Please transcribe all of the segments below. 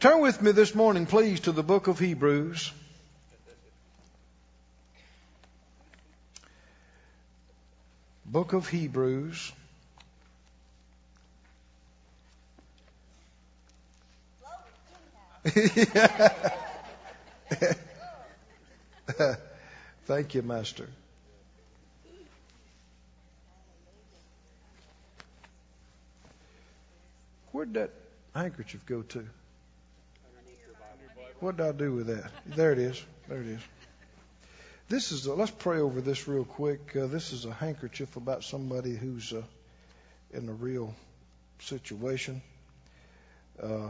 Turn with me this morning, please, to the book of Hebrews. Book of Hebrews. Thank you, Master. Where'd that handkerchief go to? What did I do with that? There it is. There it is. This is a, let's pray over this real quick. Uh, this is a handkerchief about somebody who's uh, in a real situation. Uh,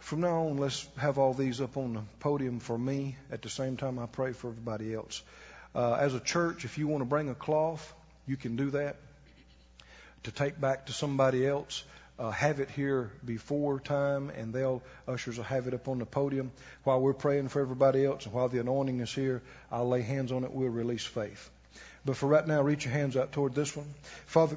from now on, let's have all these up on the podium for me. At the same time, I pray for everybody else. Uh, as a church, if you want to bring a cloth, you can do that to take back to somebody else. Uh, have it here before time, and they'll ushers will have it up on the podium while we're praying for everybody else, and while the anointing is here, I'll lay hands on it. We'll release faith. But for right now, reach your hands out toward this one, Father.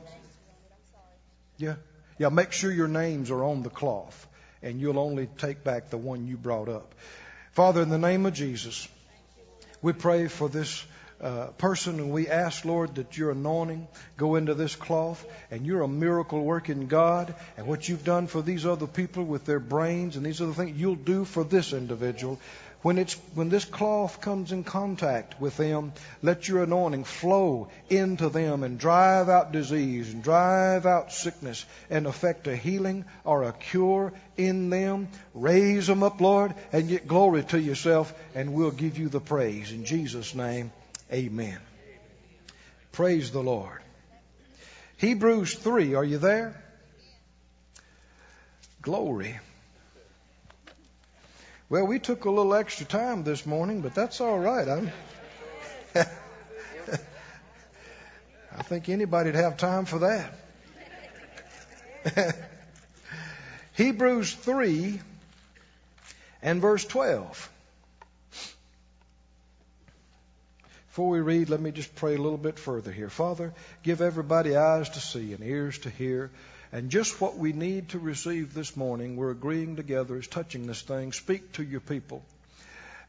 Yeah, yeah. Make sure your names are on the cloth, and you'll only take back the one you brought up. Father, in the name of Jesus, we pray for this uh, person, and we ask, Lord, that your anointing go into this cloth, and you're a miracle working God, and what you've done for these other people with their brains and these other things, you'll do for this individual. When it's when this cloth comes in contact with them, let your anointing flow into them and drive out disease and drive out sickness and effect a healing or a cure in them. Raise them up, Lord, and get glory to yourself, and we'll give you the praise in Jesus' name. Amen. Praise the Lord. Hebrews 3, are you there? Glory. Well, we took a little extra time this morning, but that's all right. I'm I think anybody'd have time for that. Hebrews 3 and verse 12. Before we read, let me just pray a little bit further here. Father, give everybody eyes to see and ears to hear. And just what we need to receive this morning, we're agreeing together is touching this thing. Speak to your people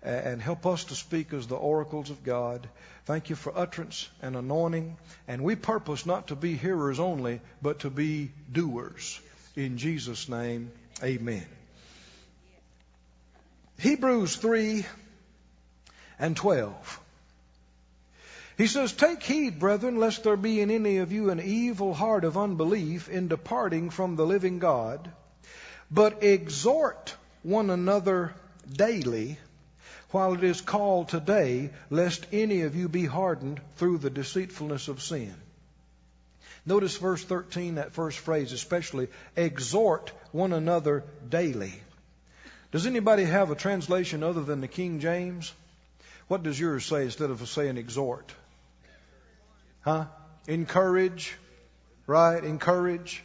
and help us to speak as the oracles of God. Thank you for utterance and anointing. And we purpose not to be hearers only, but to be doers. In Jesus' name, amen. Hebrews 3 and 12. He says, Take heed, brethren, lest there be in any of you an evil heart of unbelief in departing from the living God, but exhort one another daily while it is called today, lest any of you be hardened through the deceitfulness of sin. Notice verse 13, that first phrase especially, exhort one another daily. Does anybody have a translation other than the King James? What does yours say instead of saying exhort? Huh? Encourage. Right? Encourage.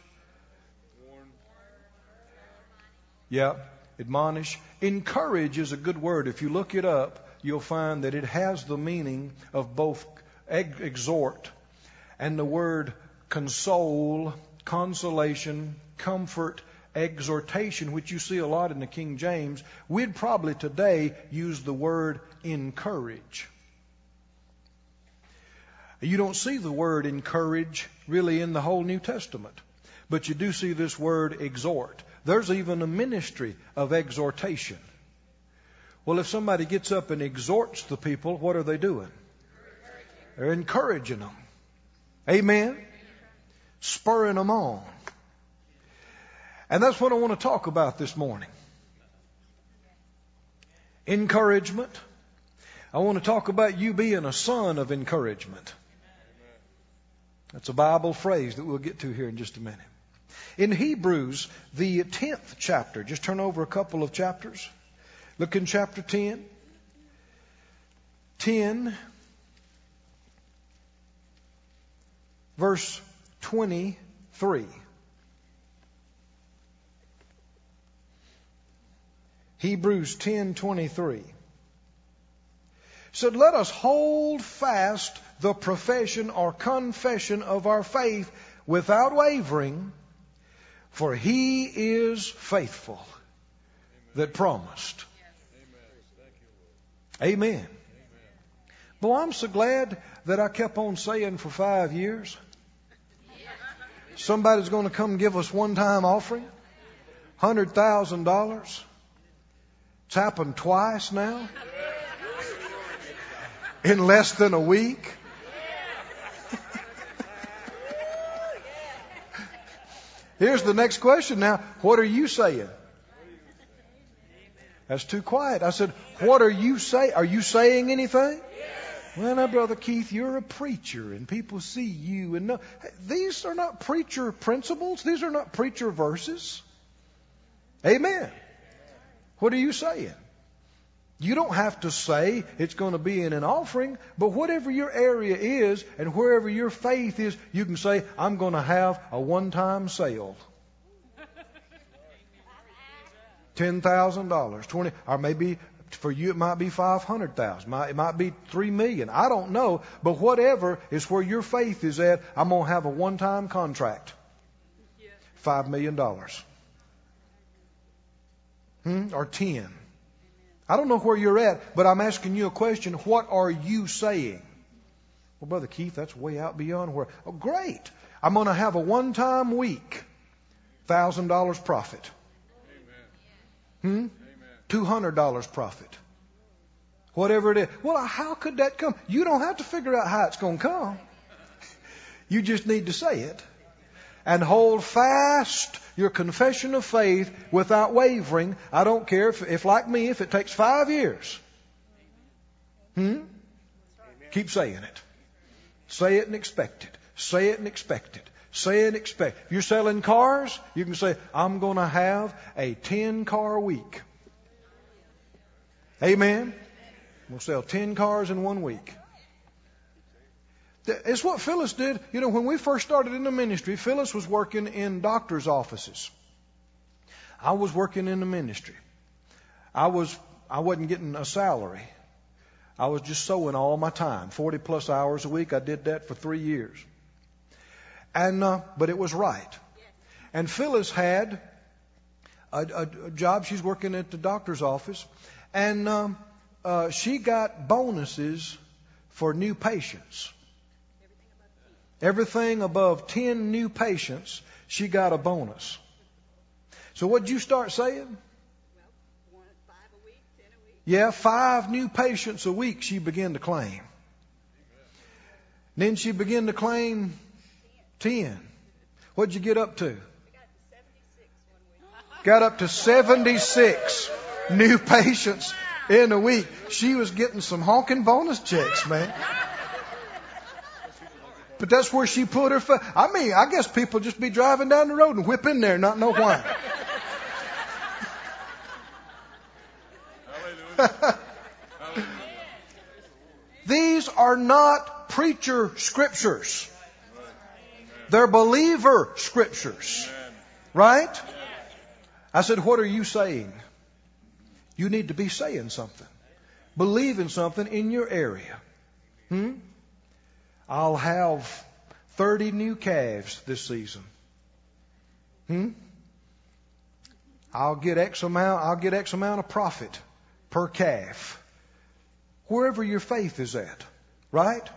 Yeah. Admonish. Encourage is a good word. If you look it up, you'll find that it has the meaning of both exhort and the word console, consolation, comfort, exhortation, which you see a lot in the King James. We'd probably today use the word encourage. You don't see the word encourage really in the whole New Testament, but you do see this word exhort. There's even a ministry of exhortation. Well, if somebody gets up and exhorts the people, what are they doing? They're encouraging them. Amen? Spurring them on. And that's what I want to talk about this morning. Encouragement. I want to talk about you being a son of encouragement. That's a Bible phrase that we'll get to here in just a minute. In Hebrews, the 10th chapter, just turn over a couple of chapters. Look in chapter 10. 10, verse 23. Hebrews 10:23 said, Let us hold fast the profession or confession of our faith without wavering, For he is faithful that promised. Amen. Boy, I'm so glad that I kept on saying for five years. Somebody's going to come give us one time offering. Hundred thousand dollars. It's happened twice now. In less than a week. Here's the next question now. What are you saying? That's too quiet. I said, What are you saying? Are you saying anything? Well, now, Brother Keith, you're a preacher and people see you and know. These are not preacher principles. These are not preacher verses. Amen. What are you saying? You don't have to say it's going to be in an offering, but whatever your area is and wherever your faith is, you can say, I'm going to have a one time sale. Ten thousand dollars, twenty, or maybe for you it might be five hundred thousand, it might be three million. I don't know, but whatever is where your faith is at, I'm going to have a one-time contract, five million dollars, hmm? or ten. I don't know where you're at, but I'm asking you a question. What are you saying? Well, Brother Keith, that's way out beyond where. Oh, great. I'm going to have a one time week, $1,000 profit. Hmm? $200 profit. Whatever it is. Well, how could that come? You don't have to figure out how it's going to come. You just need to say it. And hold fast your confession of faith without wavering. I don't care if, if like me, if it takes five years. Hmm? Keep saying it. Say it and expect it. Say it and expect it. Say and expect. If you're selling cars, you can say, I'm going to have a 10 car week. Amen. We'll sell 10 cars in one week. It's what Phyllis did. You know, when we first started in the ministry, Phyllis was working in doctor's offices. I was working in the ministry. I was I wasn't getting a salary. I was just sowing all my time, 40 plus hours a week. I did that for three years. And uh, but it was right. And Phyllis had a, a, a job. She's working at the doctor's office, and um, uh, she got bonuses for new patients. Everything above 10 new patients, she got a bonus. So what'd you start saying? Yeah, five new patients a week she began to claim. Then she began to claim 10. What'd you get up to? Got up to 76 new patients in a week. She was getting some honking bonus checks, man. But that's where she put her foot. I mean, I guess people just be driving down the road and whip in there not know why. These are not preacher scriptures. They're believer scriptures. Right? I said, what are you saying? You need to be saying something. Believing something in your area. Hmm? I'll have 30 new calves this season. Hmm? I'll get X amount, I'll get X amount of profit per calf. Wherever your faith is at, right?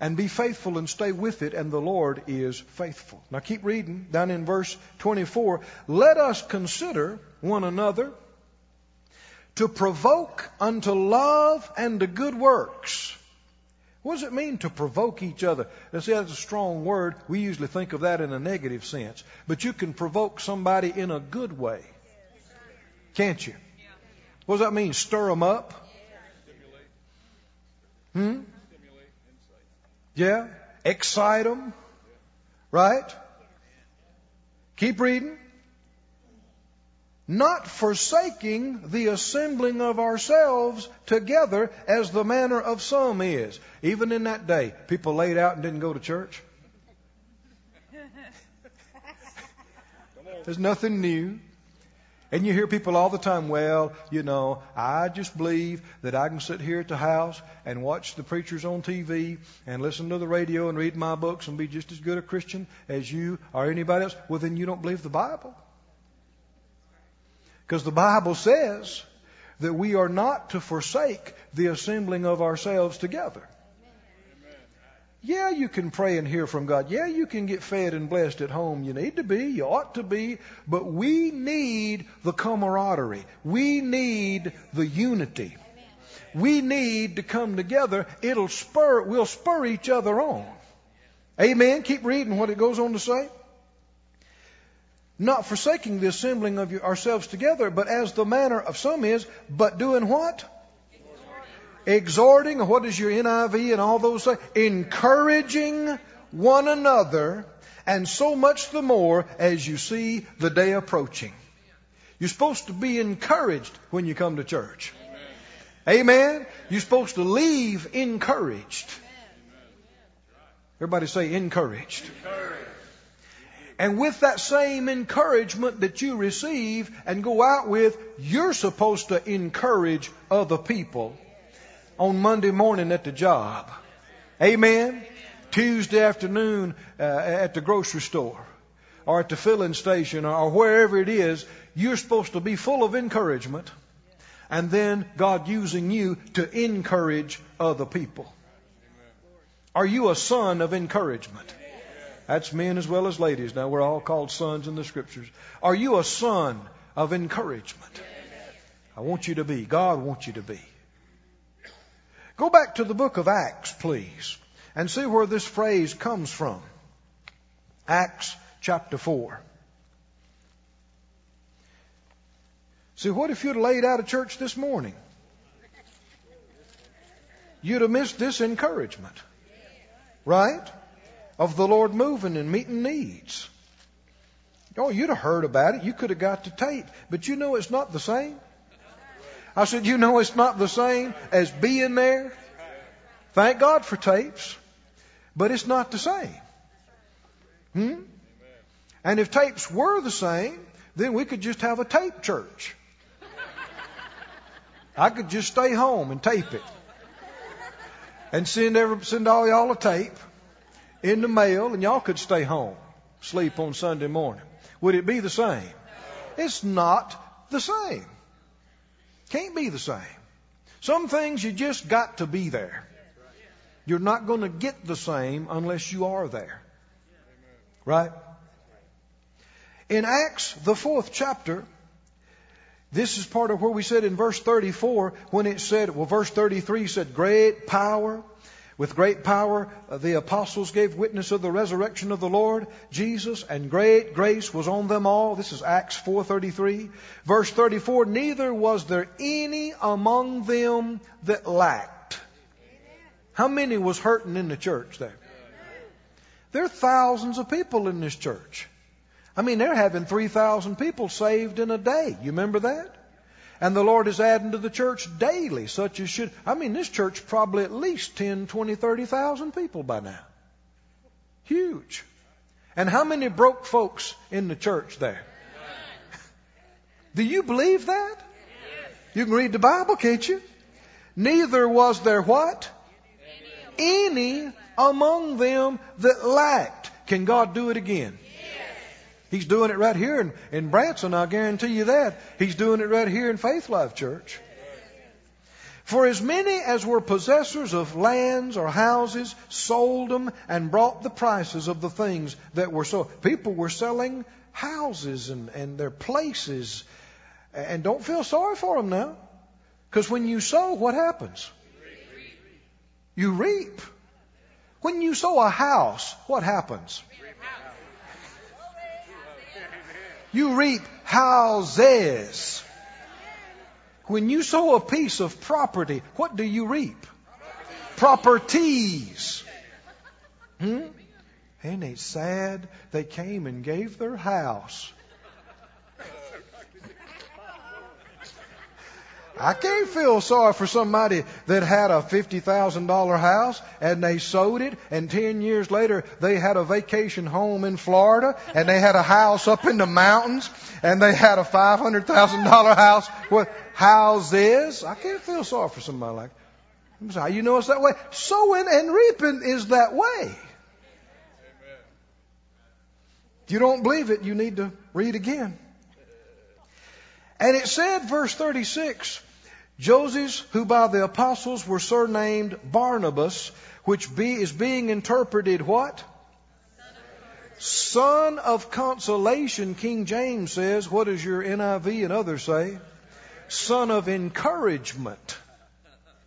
And be faithful and stay with it, and the Lord is faithful. Now keep reading down in verse 24. Let us consider one another to provoke unto love and to good works what does it mean to provoke each other? Now, see, that's a strong word. We usually think of that in a negative sense. But you can provoke somebody in a good way. Can't you? What does that mean? Stir them up? Hmm? Yeah? Excite them? Right? Keep reading not forsaking the assembling of ourselves together as the manner of some is. Even in that day, people laid out and didn't go to church. There's nothing new. And you hear people all the time, well, you know, I just believe that I can sit here at the house and watch the preachers on TV and listen to the radio and read my books and be just as good a Christian as you or anybody else. Well, then you don't believe the Bible. Because the Bible says that we are not to forsake the assembling of ourselves together. Yeah, you can pray and hear from God. Yeah, you can get fed and blessed at home. You need to be, you ought to be, but we need the camaraderie. We need the unity. We need to come together. It'll spur, we'll spur each other on. Amen. Keep reading what it goes on to say. Not forsaking the assembling of ourselves together, but as the manner of some is, but doing what? exhorting, what is your NIV and all those things? Encouraging one another, and so much the more as you see the day approaching. You're supposed to be encouraged when you come to church. Amen. You're supposed to leave encouraged. Everybody say encouraged. And with that same encouragement that you receive and go out with, you're supposed to encourage other people on Monday morning at the job. Amen. Tuesday afternoon uh, at the grocery store or at the filling station or wherever it is, you're supposed to be full of encouragement and then God using you to encourage other people. Are you a son of encouragement? That's men as well as ladies. Now we're all called sons in the scriptures. Are you a son of encouragement? I want you to be. God wants you to be. Go back to the book of Acts, please, and see where this phrase comes from. Acts chapter 4. See, what if you'd laid out a church this morning? You'd have missed this encouragement, right? Of the Lord moving and meeting needs. Oh, you'd have heard about it. You could have got the tape. But you know it's not the same. I said, you know it's not the same as being there. Thank God for tapes, but it's not the same. Hmm? And if tapes were the same, then we could just have a tape church. I could just stay home and tape it. And send every, send all y'all a tape in the mail and y'all could stay home, sleep on Sunday morning. Would it be the same? It's not the same. Can't be the same. Some things you just got to be there. You're not going to get the same unless you are there. Right? In Acts, the fourth chapter, this is part of where we said in verse 34 when it said, well, verse 33 said, great power with great power, uh, the apostles gave witness of the resurrection of the Lord Jesus, and great grace was on them all. This is Acts 4:33. Verse 34, neither was there any among them that lacked. How many was hurting in the church there? There are thousands of people in this church. I mean, they're having 3,000 people saved in a day. You remember that? And the Lord is adding to the church daily, such as should. I mean, this church probably at least 10, 20, 30,000 people by now. Huge. And how many broke folks in the church there? Do you believe that? You can read the Bible, can't you? Neither was there what? Any among them that lacked. Can God do it again? He's doing it right here in, in Branson, I guarantee you that. He's doing it right here in Faith Life Church. For as many as were possessors of lands or houses sold them and brought the prices of the things that were sold. People were selling houses and, and their places. And don't feel sorry for them now. Because when you sow, what happens? You reap. When you sow a house, what happens? You reap houses. When you sow a piece of property, what do you reap? Properties. Hmm? Ain't it sad? They came and gave their house. I can't feel sorry for somebody that had a $50,000 house and they sold it and 10 years later they had a vacation home in Florida and they had a house up in the mountains and they had a $500,000 house with houses. I can't feel sorry for somebody like that. How you know it's that way? Sowing and reaping is that way. If you don't believe it, you need to read again. And it said, verse 36, Joseph, who by the apostles were surnamed Barnabas, which be, is being interpreted what? Son of consolation, King James says. What does your NIV and others say? Son of encouragement.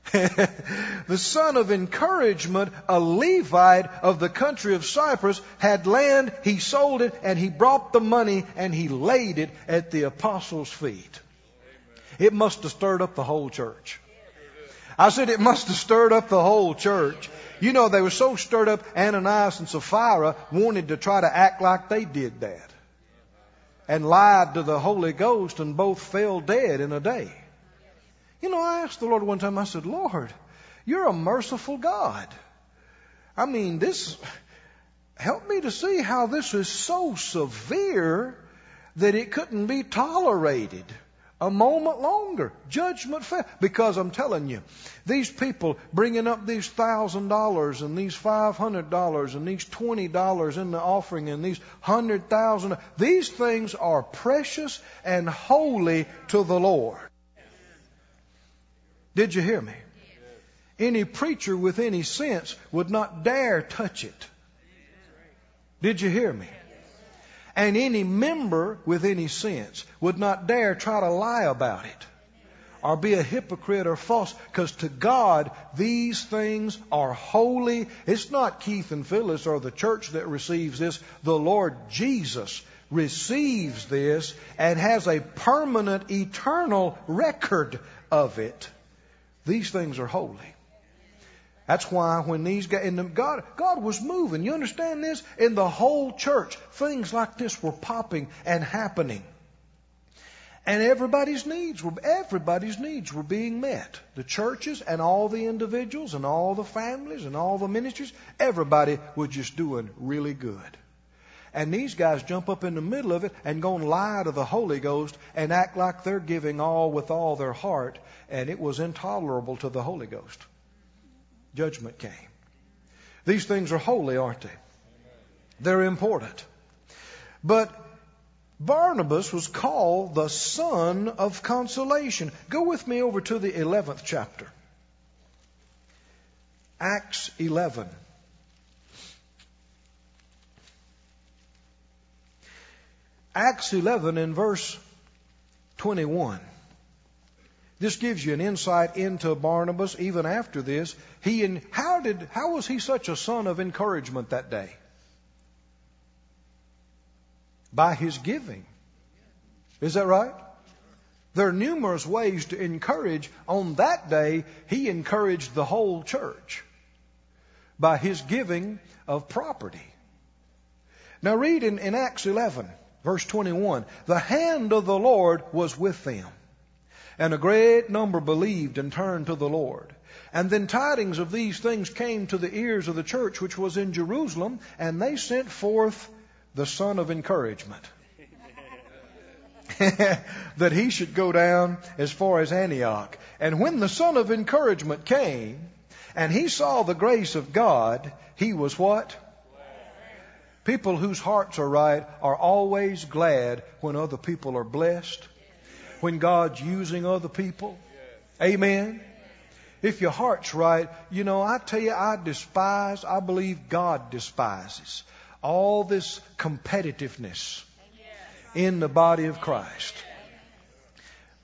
the son of encouragement, a Levite of the country of Cyprus, had land, he sold it, and he brought the money and he laid it at the apostles' feet. It must have stirred up the whole church. I said it must have stirred up the whole church. You know, they were so stirred up, Ananias and Sapphira wanted to try to act like they did that. And lied to the Holy Ghost and both fell dead in a day. You know, I asked the Lord one time, I said, Lord, you're a merciful God. I mean, this, help me to see how this is so severe that it couldn't be tolerated a moment longer. Judgment fell. Because I'm telling you, these people bringing up these thousand dollars and these five hundred dollars and these twenty dollars in the offering and these hundred thousand, these things are precious and holy to the Lord. Did you hear me? Any preacher with any sense would not dare touch it. Did you hear me? And any member with any sense would not dare try to lie about it or be a hypocrite or false because to God these things are holy. It's not Keith and Phyllis or the church that receives this. The Lord Jesus receives this and has a permanent eternal record of it. These things are holy. That's why when these guys, and God, God was moving. You understand this? In the whole church, things like this were popping and happening. And everybody's needs were, everybody's needs were being met. The churches and all the individuals and all the families and all the ministries, everybody was just doing really good. And these guys jump up in the middle of it and go and lie to the Holy Ghost and act like they're giving all with all their heart. And it was intolerable to the Holy Ghost. Judgment came. These things are holy, aren't they? They're important. But Barnabas was called the son of consolation. Go with me over to the 11th chapter. Acts 11. Acts 11 in verse 21. This gives you an insight into Barnabas even after this. He and how did how was he such a son of encouragement that day? By his giving. Is that right? There are numerous ways to encourage. On that day, he encouraged the whole church by his giving of property. Now read in, in Acts 11. Verse 21 The hand of the Lord was with them, and a great number believed and turned to the Lord. And then tidings of these things came to the ears of the church which was in Jerusalem, and they sent forth the son of encouragement. that he should go down as far as Antioch. And when the son of encouragement came, and he saw the grace of God, he was what? People whose hearts are right are always glad when other people are blessed, when God's using other people. Amen. If your heart's right, you know, I tell you, I despise, I believe God despises all this competitiveness in the body of Christ.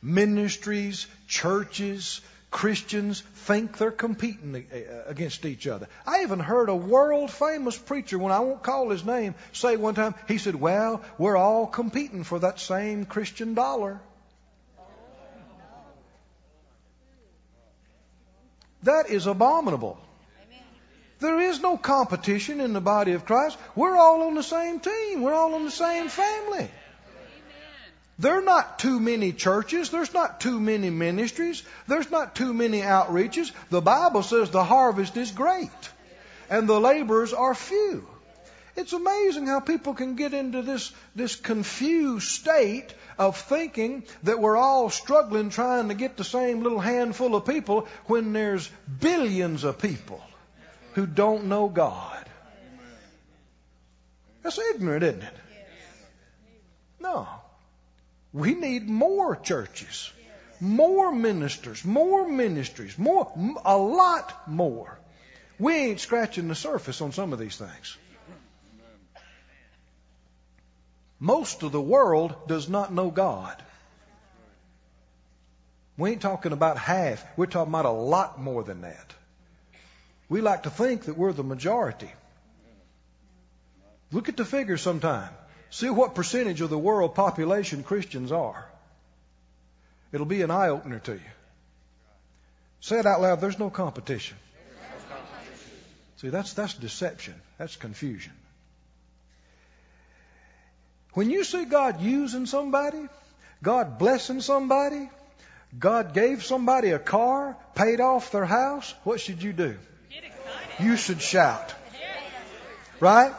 Ministries, churches, Christians think they're competing against each other. I even heard a world famous preacher, when I won't call his name, say one time, he said, Well, we're all competing for that same Christian dollar. That is abominable. There is no competition in the body of Christ. We're all on the same team. We're all on the same family. There are not too many churches. There's not too many ministries. There's not too many outreaches. The Bible says the harvest is great and the laborers are few. It's amazing how people can get into this, this confused state of thinking that we're all struggling trying to get the same little handful of people when there's billions of people who don't know God. That's ignorant, isn't it? No. We need more churches, more ministers, more ministries, more, a lot more. We ain't scratching the surface on some of these things. Most of the world does not know God. We ain't talking about half. We're talking about a lot more than that. We like to think that we're the majority. Look at the figures sometime. See what percentage of the world population Christians are. It'll be an eye opener to you. Say it out loud. There's no competition. See, that's, that's deception. That's confusion. When you see God using somebody, God blessing somebody, God gave somebody a car, paid off their house, what should you do? You should shout. Right?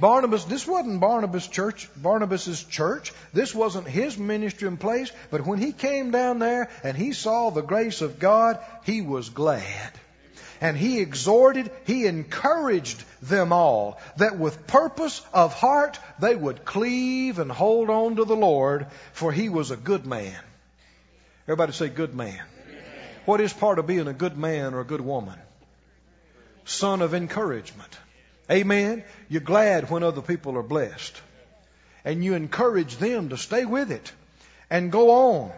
Barnabas, this wasn't Barnabas' church, Barnabas's church. This wasn't his ministry in place. But when he came down there and he saw the grace of God, he was glad and he exhorted, he encouraged them all that with purpose of heart they would cleave and hold on to the Lord, for he was a good man. Everybody say good man. What is part of being a good man or a good woman? Son of encouragement. Amen. You're glad when other people are blessed. And you encourage them to stay with it and go on.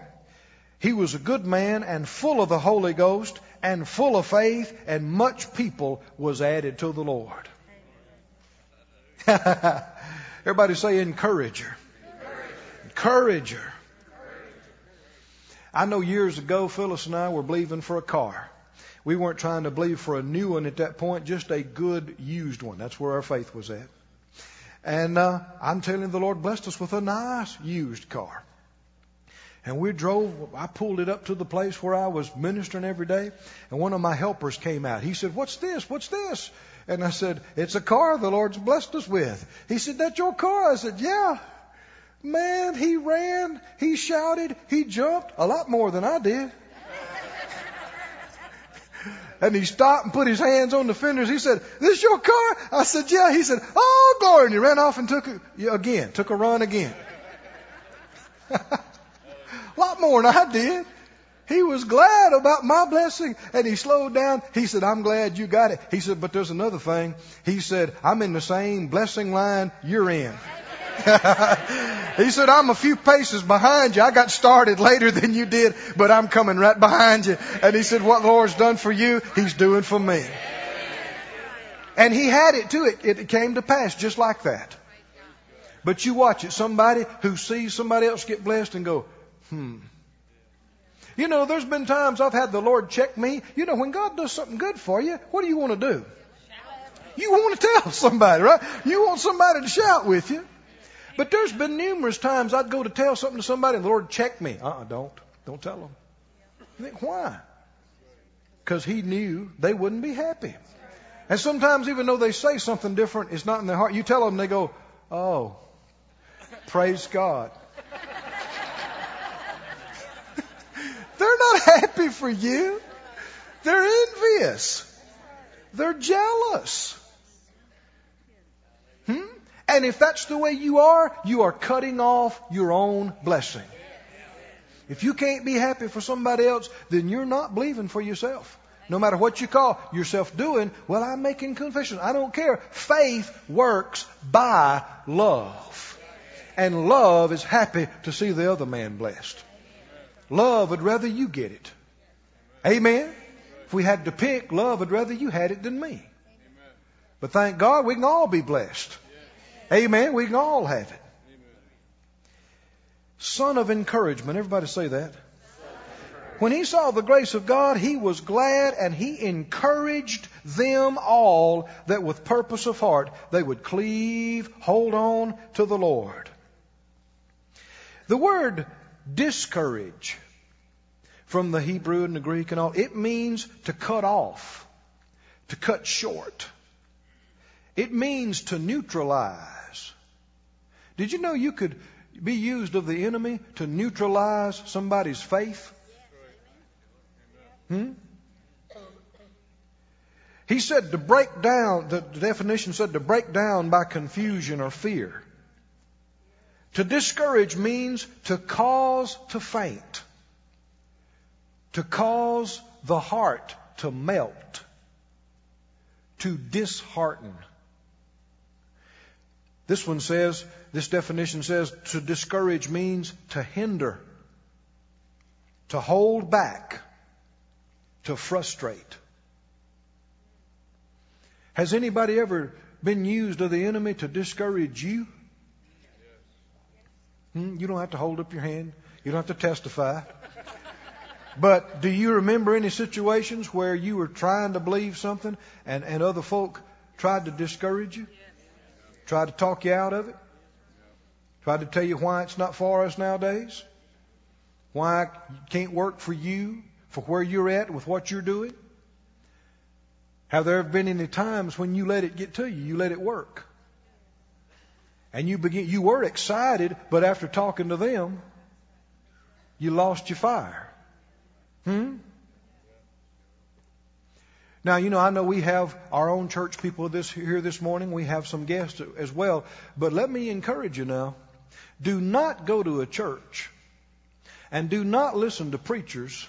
He was a good man and full of the Holy Ghost and full of faith, and much people was added to the Lord. Everybody say encourager. Encourager. I know years ago, Phyllis and I were believing for a car. We weren't trying to believe for a new one at that point, just a good used one. That's where our faith was at. And uh, I'm telling you, the Lord blessed us with a nice used car. And we drove, I pulled it up to the place where I was ministering every day. And one of my helpers came out. He said, What's this? What's this? And I said, It's a car the Lord's blessed us with. He said, That's your car? I said, Yeah. Man, he ran, he shouted, he jumped a lot more than I did. and he stopped and put his hands on the fenders. He said, This your car? I said, Yeah. He said, Oh, glory. And he ran off and took it again, took a run again. A lot more than I did. He was glad about my blessing and he slowed down. He said, I'm glad you got it. He said, but there's another thing. He said, I'm in the same blessing line you're in. he said, I'm a few paces behind you. I got started later than you did, but I'm coming right behind you. And he said, what the Lord's done for you, he's doing for me. And he had it too. It, it came to pass just like that. But you watch it. Somebody who sees somebody else get blessed and go, Hmm. You know, there's been times I've had the Lord check me. You know, when God does something good for you, what do you want to do? You want to tell somebody, right? You want somebody to shout with you. But there's been numerous times I'd go to tell something to somebody and the Lord checked me. Uh-uh, don't. Don't tell them. You think, why? Because He knew they wouldn't be happy. And sometimes even though they say something different, it's not in their heart. You tell them, they go, oh, praise God. Happy for you. They're envious. They're jealous. Hmm? And if that's the way you are, you are cutting off your own blessing. If you can't be happy for somebody else, then you're not believing for yourself. No matter what you call yourself doing, well, I'm making confession. I don't care. Faith works by love. And love is happy to see the other man blessed. Love would rather you get it. Amen. If we had to pick, love would rather you had it than me. But thank God we can all be blessed. Amen. We can all have it. Son of encouragement. Everybody say that. When he saw the grace of God, he was glad and he encouraged them all that with purpose of heart they would cleave, hold on to the Lord. The word discourage from the Hebrew and the Greek and all, it means to cut off, to cut short. It means to neutralize. Did you know you could be used of the enemy to neutralize somebody's faith? Hmm? He said to break down, the definition said to break down by confusion or fear. To discourage means to cause to faint, to cause the heart to melt, to dishearten. This one says, this definition says, to discourage means to hinder, to hold back, to frustrate. Has anybody ever been used of the enemy to discourage you? Hmm? You don't have to hold up your hand. You don't have to testify. But do you remember any situations where you were trying to believe something and, and other folk tried to discourage you? Tried to talk you out of it? Tried to tell you why it's not for us nowadays? Why it can't work for you, for where you're at with what you're doing? Have there been any times when you let it get to you, you let it work? And you begin, you were excited, but after talking to them, you lost your fire. Hmm? Now, you know, I know we have our own church people this, here this morning. We have some guests as well. But let me encourage you now. Do not go to a church and do not listen to preachers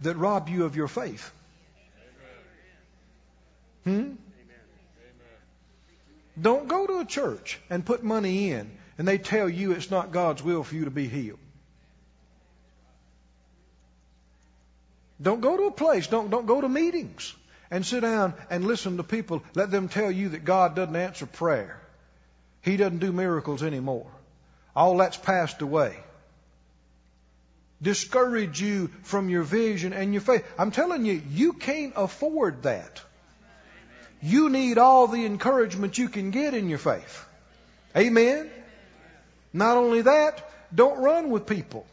that rob you of your faith. Hmm? Don't go to a church and put money in and they tell you it's not God's will for you to be healed. Don't go to a place, don't, don't go to meetings and sit down and listen to people. Let them tell you that God doesn't answer prayer. He doesn't do miracles anymore. All that's passed away. Discourage you from your vision and your faith. I'm telling you, you can't afford that. You need all the encouragement you can get in your faith. Amen? Not only that, don't run with people.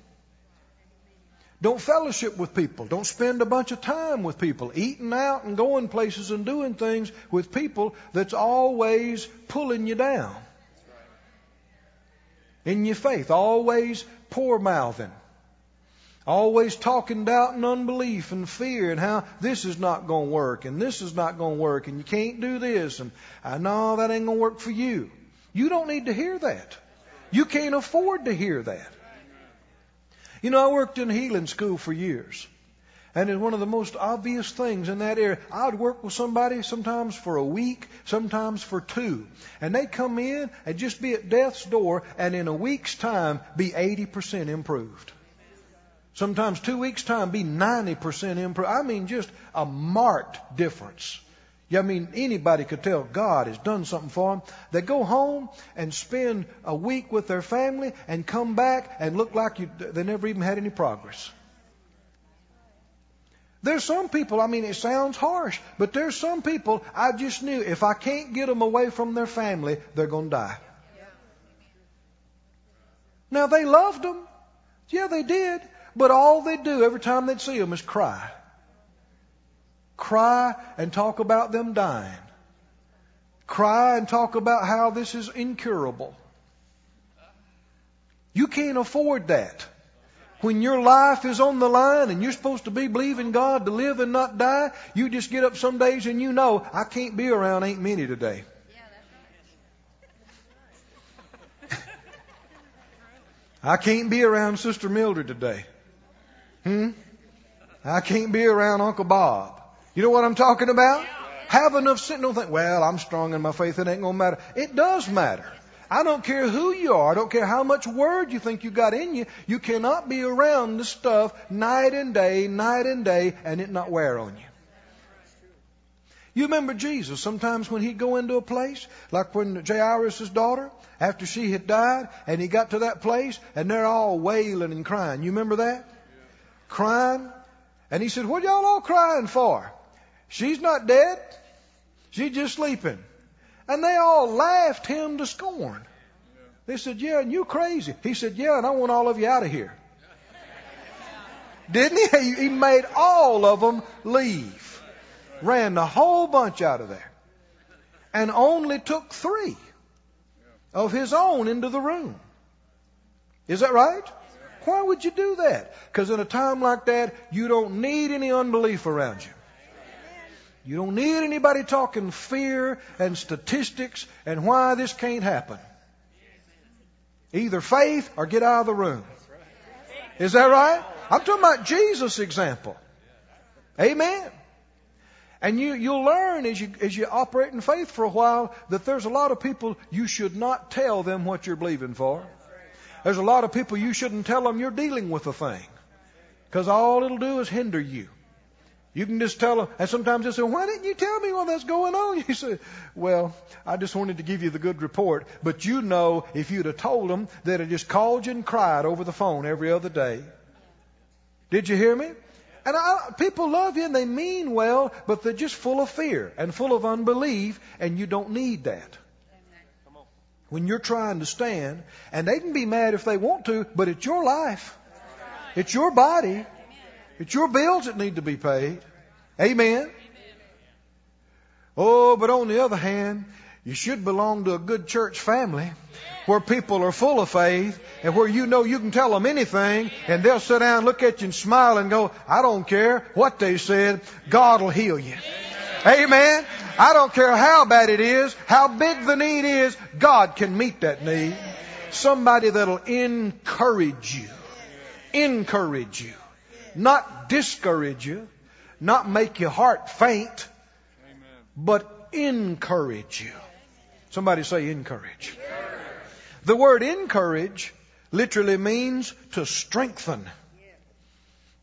Don't fellowship with people. Don't spend a bunch of time with people, eating out and going places and doing things with people that's always pulling you down. In your faith, always poor mouthing. Always talking doubt and unbelief and fear and how this is not going to work and this is not going to work and you can't do this and I know that ain't going to work for you. You don't need to hear that. You can't afford to hear that. You know, I worked in healing school for years. And it's one of the most obvious things in that area. I'd work with somebody sometimes for a week, sometimes for two. And they'd come in and just be at death's door and in a week's time be 80% improved. Sometimes two weeks' time be 90% improved. I mean, just a marked difference. Yeah, I mean, anybody could tell God has done something for them. They go home and spend a week with their family and come back and look like you, they never even had any progress. There's some people, I mean, it sounds harsh, but there's some people I just knew if I can't get them away from their family, they're going to die. Now, they loved them. Yeah, they did. But all they do every time they'd see them is cry. Cry and talk about them dying. Cry and talk about how this is incurable. You can't afford that. When your life is on the line and you're supposed to be believing God to live and not die, you just get up some days and you know, I can't be around Aunt Minnie today. I can't be around Sister Mildred today. Hmm? I can't be around Uncle Bob. You know what I'm talking about? Have enough sin. Don't think, well, I'm strong in my faith. It ain't going to matter. It does matter. I don't care who you are. I don't care how much word you think you got in you. You cannot be around this stuff night and day, night and day, and it not wear on you. You remember Jesus, sometimes when he'd go into a place, like when Jairus' daughter, after she had died, and he got to that place, and they're all wailing and crying. You remember that? Crying. And he said, What y'all all crying for? She's not dead. She's just sleeping. And they all laughed him to scorn. They said, Yeah, and you crazy. He said, Yeah, and I want all of you out of here. Didn't he? He made all of them leave. Ran the whole bunch out of there. And only took three of his own into the room. Is that right? Why would you do that? Because in a time like that, you don't need any unbelief around you. You don't need anybody talking fear and statistics and why this can't happen. Either faith or get out of the room. Is that right? I'm talking about Jesus' example. Amen. And you, you'll learn as you, as you operate in faith for a while that there's a lot of people you should not tell them what you're believing for. There's a lot of people you shouldn't tell them you're dealing with a thing. Because all it'll do is hinder you. You can just tell them, and sometimes they say, why didn't you tell me what that's going on? You say, well, I just wanted to give you the good report, but you know if you'd have told them that I just called you and cried over the phone every other day. Did you hear me? And I, people love you and they mean well, but they're just full of fear and full of unbelief, and you don't need that. When you're trying to stand, and they can be mad if they want to, but it's your life. It's your body. It's your bills that need to be paid. Amen. Oh, but on the other hand, you should belong to a good church family where people are full of faith and where you know you can tell them anything and they'll sit down, look at you and smile and go, I don't care what they said. God will heal you. Amen. I don't care how bad it is, how big the need is, God can meet that need. Somebody that'll encourage you. Encourage you not discourage you, not make your heart faint, but encourage you. Somebody say encourage. The word encourage literally means to strengthen.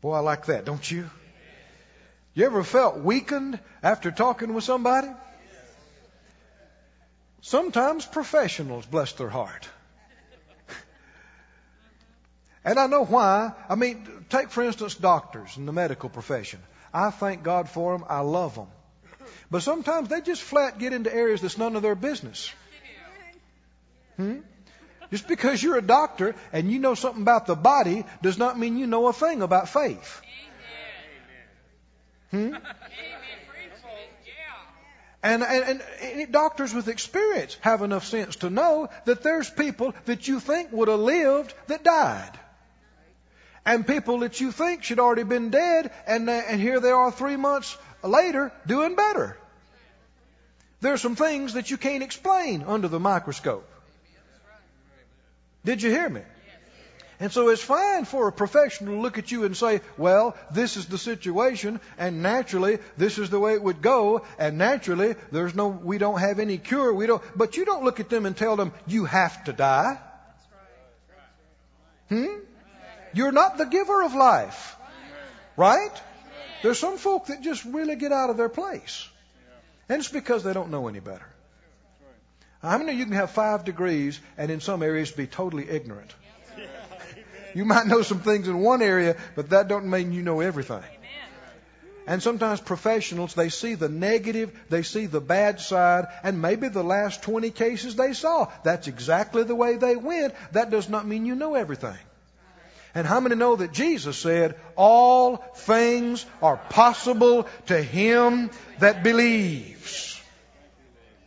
Boy, I like that, don't you? You ever felt weakened after talking with somebody? Sometimes professionals bless their heart. And I know why. I mean, take for instance doctors in the medical profession. I thank God for them. I love them. But sometimes they just flat get into areas that's none of their business. Hmm? Just because you're a doctor and you know something about the body does not mean you know a thing about faith. Hmm? And, and, and, doctors with experience have enough sense to know that there's people that you think would have lived that died and people that you think should already been dead, and, uh, and here they are three months later doing better. There are some things that you can't explain under the microscope. Did you hear me? And so it's fine for a professional to look at you and say, well, this is the situation, and naturally, this is the way it would go, and naturally, there's no, we don't have any cure, we don't, but you don't look at them and tell them, you have to die. Hmm? You're not the giver of life. Right? There's some folk that just really get out of their place. And it's because they don't know any better. Many of you can have five degrees and in some areas be totally ignorant? You might know some things in one area, but that don't mean you know everything. And sometimes professionals, they see the negative, they see the bad side, and maybe the last 20 cases they saw. That's exactly the way they went. That does not mean you know everything. And how many know that Jesus said, all things are possible to him that believes?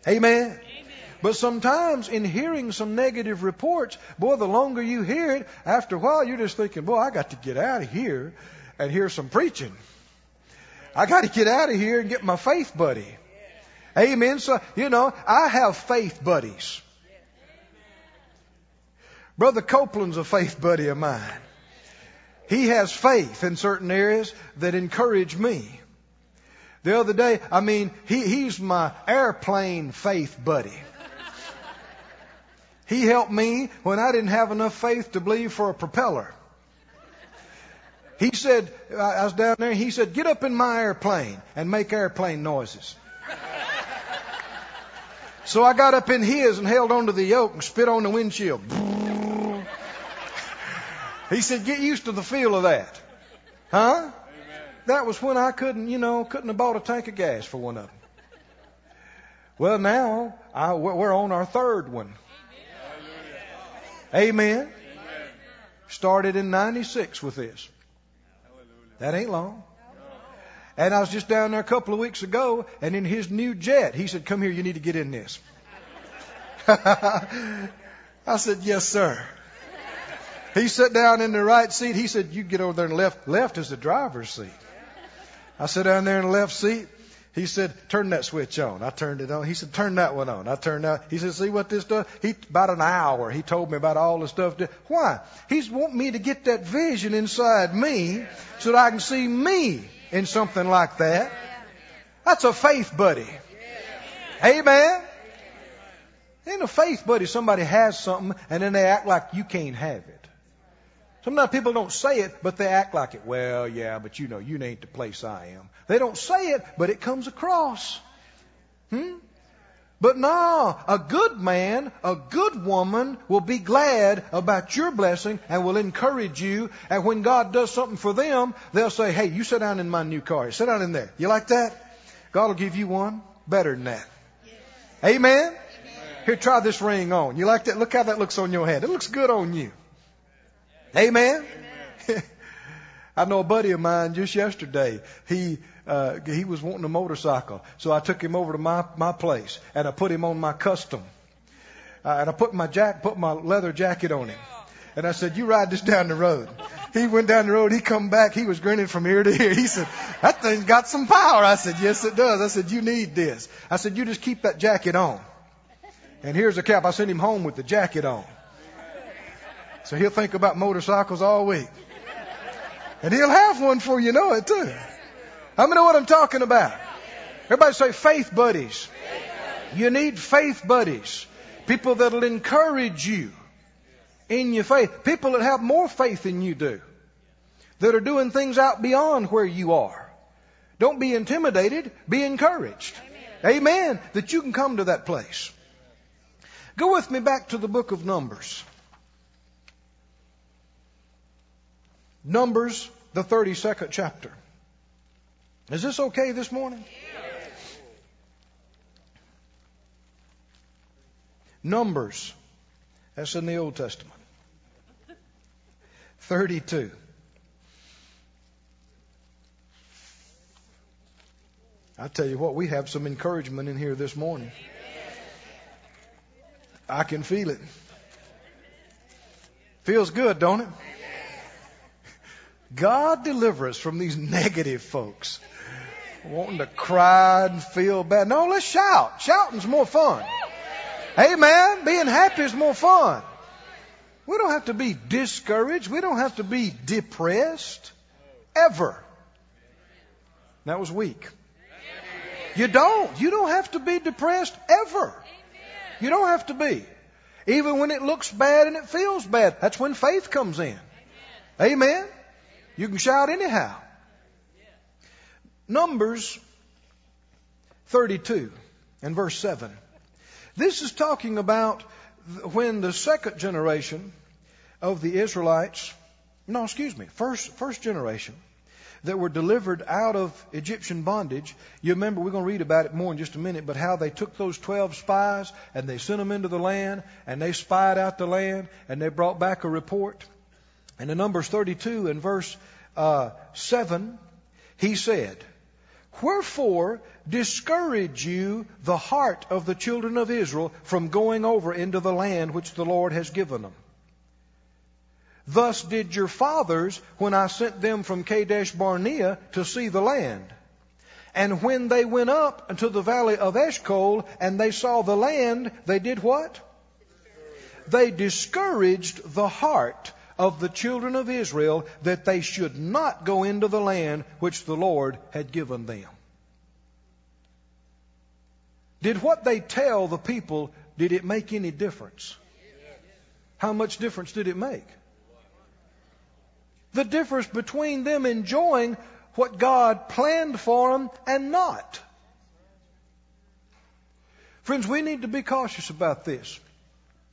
Amen. But sometimes in hearing some negative reports, boy, the longer you hear it, after a while you're just thinking, boy, I got to get out of here and hear some preaching. I got to get out of here and get my faith buddy. Amen. So, you know, I have faith buddies. Brother Copeland's a faith buddy of mine. He has faith in certain areas that encourage me. The other day, I mean, he, he's my airplane faith buddy. He helped me when I didn't have enough faith to believe for a propeller. He said, I was down there, he said, get up in my airplane and make airplane noises. So I got up in his and held onto the yoke and spit on the windshield. He said, get used to the feel of that. Huh? Amen. That was when I couldn't, you know, couldn't have bought a tank of gas for one of them. Well, now I, we're on our third one. Amen. Started in 96 with this. That ain't long. And I was just down there a couple of weeks ago, and in his new jet, he said, Come here, you need to get in this. I said, Yes, sir. He sat down in the right seat. He said, You get over there and left. Left is the driver's seat. I sat down there in the left seat. He said, turn that switch on. I turned it on. He said, turn that one on. I turned that. He said, see what this does? He, about an hour, he told me about all the stuff. Why? He's wanting me to get that vision inside me so that I can see me in something like that. That's a faith buddy. Amen. Ain't a faith buddy somebody has something and then they act like you can't have it. Sometimes people don't say it, but they act like it. Well, yeah, but you know, you ain't the place I am. They don't say it, but it comes across. Hmm? But no, a good man, a good woman will be glad about your blessing and will encourage you. And when God does something for them, they'll say, hey, you sit down in my new car. Sit down in there. You like that? God will give you one better than that. Amen? Amen? Here, try this ring on. You like that? Look how that looks on your head. It looks good on you. Amen. Amen. I know a buddy of mine just yesterday. He uh, he was wanting a motorcycle, so I took him over to my my place and I put him on my custom, uh, and I put my jack put my leather jacket on him, and I said, "You ride this down the road." He went down the road. He come back. He was grinning from ear to ear. He said, "That thing's got some power." I said, "Yes, it does." I said, "You need this." I said, "You just keep that jacket on." And here's a cap. I sent him home with the jacket on. So he'll think about motorcycles all week. And he'll have one for you know it too. How many know what I'm talking about? Everybody say faith buddies. You need faith buddies. People that'll encourage you in your faith. People that have more faith than you do. That are doing things out beyond where you are. Don't be intimidated. Be encouraged. Amen. That you can come to that place. Go with me back to the book of Numbers. Numbers, the 32nd chapter. Is this okay this morning? Numbers, that's in the Old Testament. 32. I tell you what, we have some encouragement in here this morning. I can feel it. Feels good, don't it? God deliver us from these negative folks. Wanting to cry and feel bad. No, let's shout. Shouting's more fun. Amen. Being happy is more fun. We don't have to be discouraged. We don't have to be depressed. Ever. That was weak. You don't. You don't have to be depressed ever. You don't have to be. Even when it looks bad and it feels bad. That's when faith comes in. Amen. You can shout anyhow. Numbers 32 and verse 7. This is talking about when the second generation of the Israelites, no, excuse me, first, first generation that were delivered out of Egyptian bondage. You remember, we're going to read about it more in just a minute, but how they took those 12 spies and they sent them into the land and they spied out the land and they brought back a report. And in Numbers 32 and verse uh, 7, he said, Wherefore discourage you the heart of the children of Israel from going over into the land which the Lord has given them? Thus did your fathers when I sent them from Kadesh Barnea to see the land. And when they went up into the valley of Eshcol and they saw the land, they did what? They discouraged the heart of the children of Israel that they should not go into the land which the Lord had given them. Did what they tell the people, did it make any difference? How much difference did it make? The difference between them enjoying what God planned for them and not. Friends, we need to be cautious about this.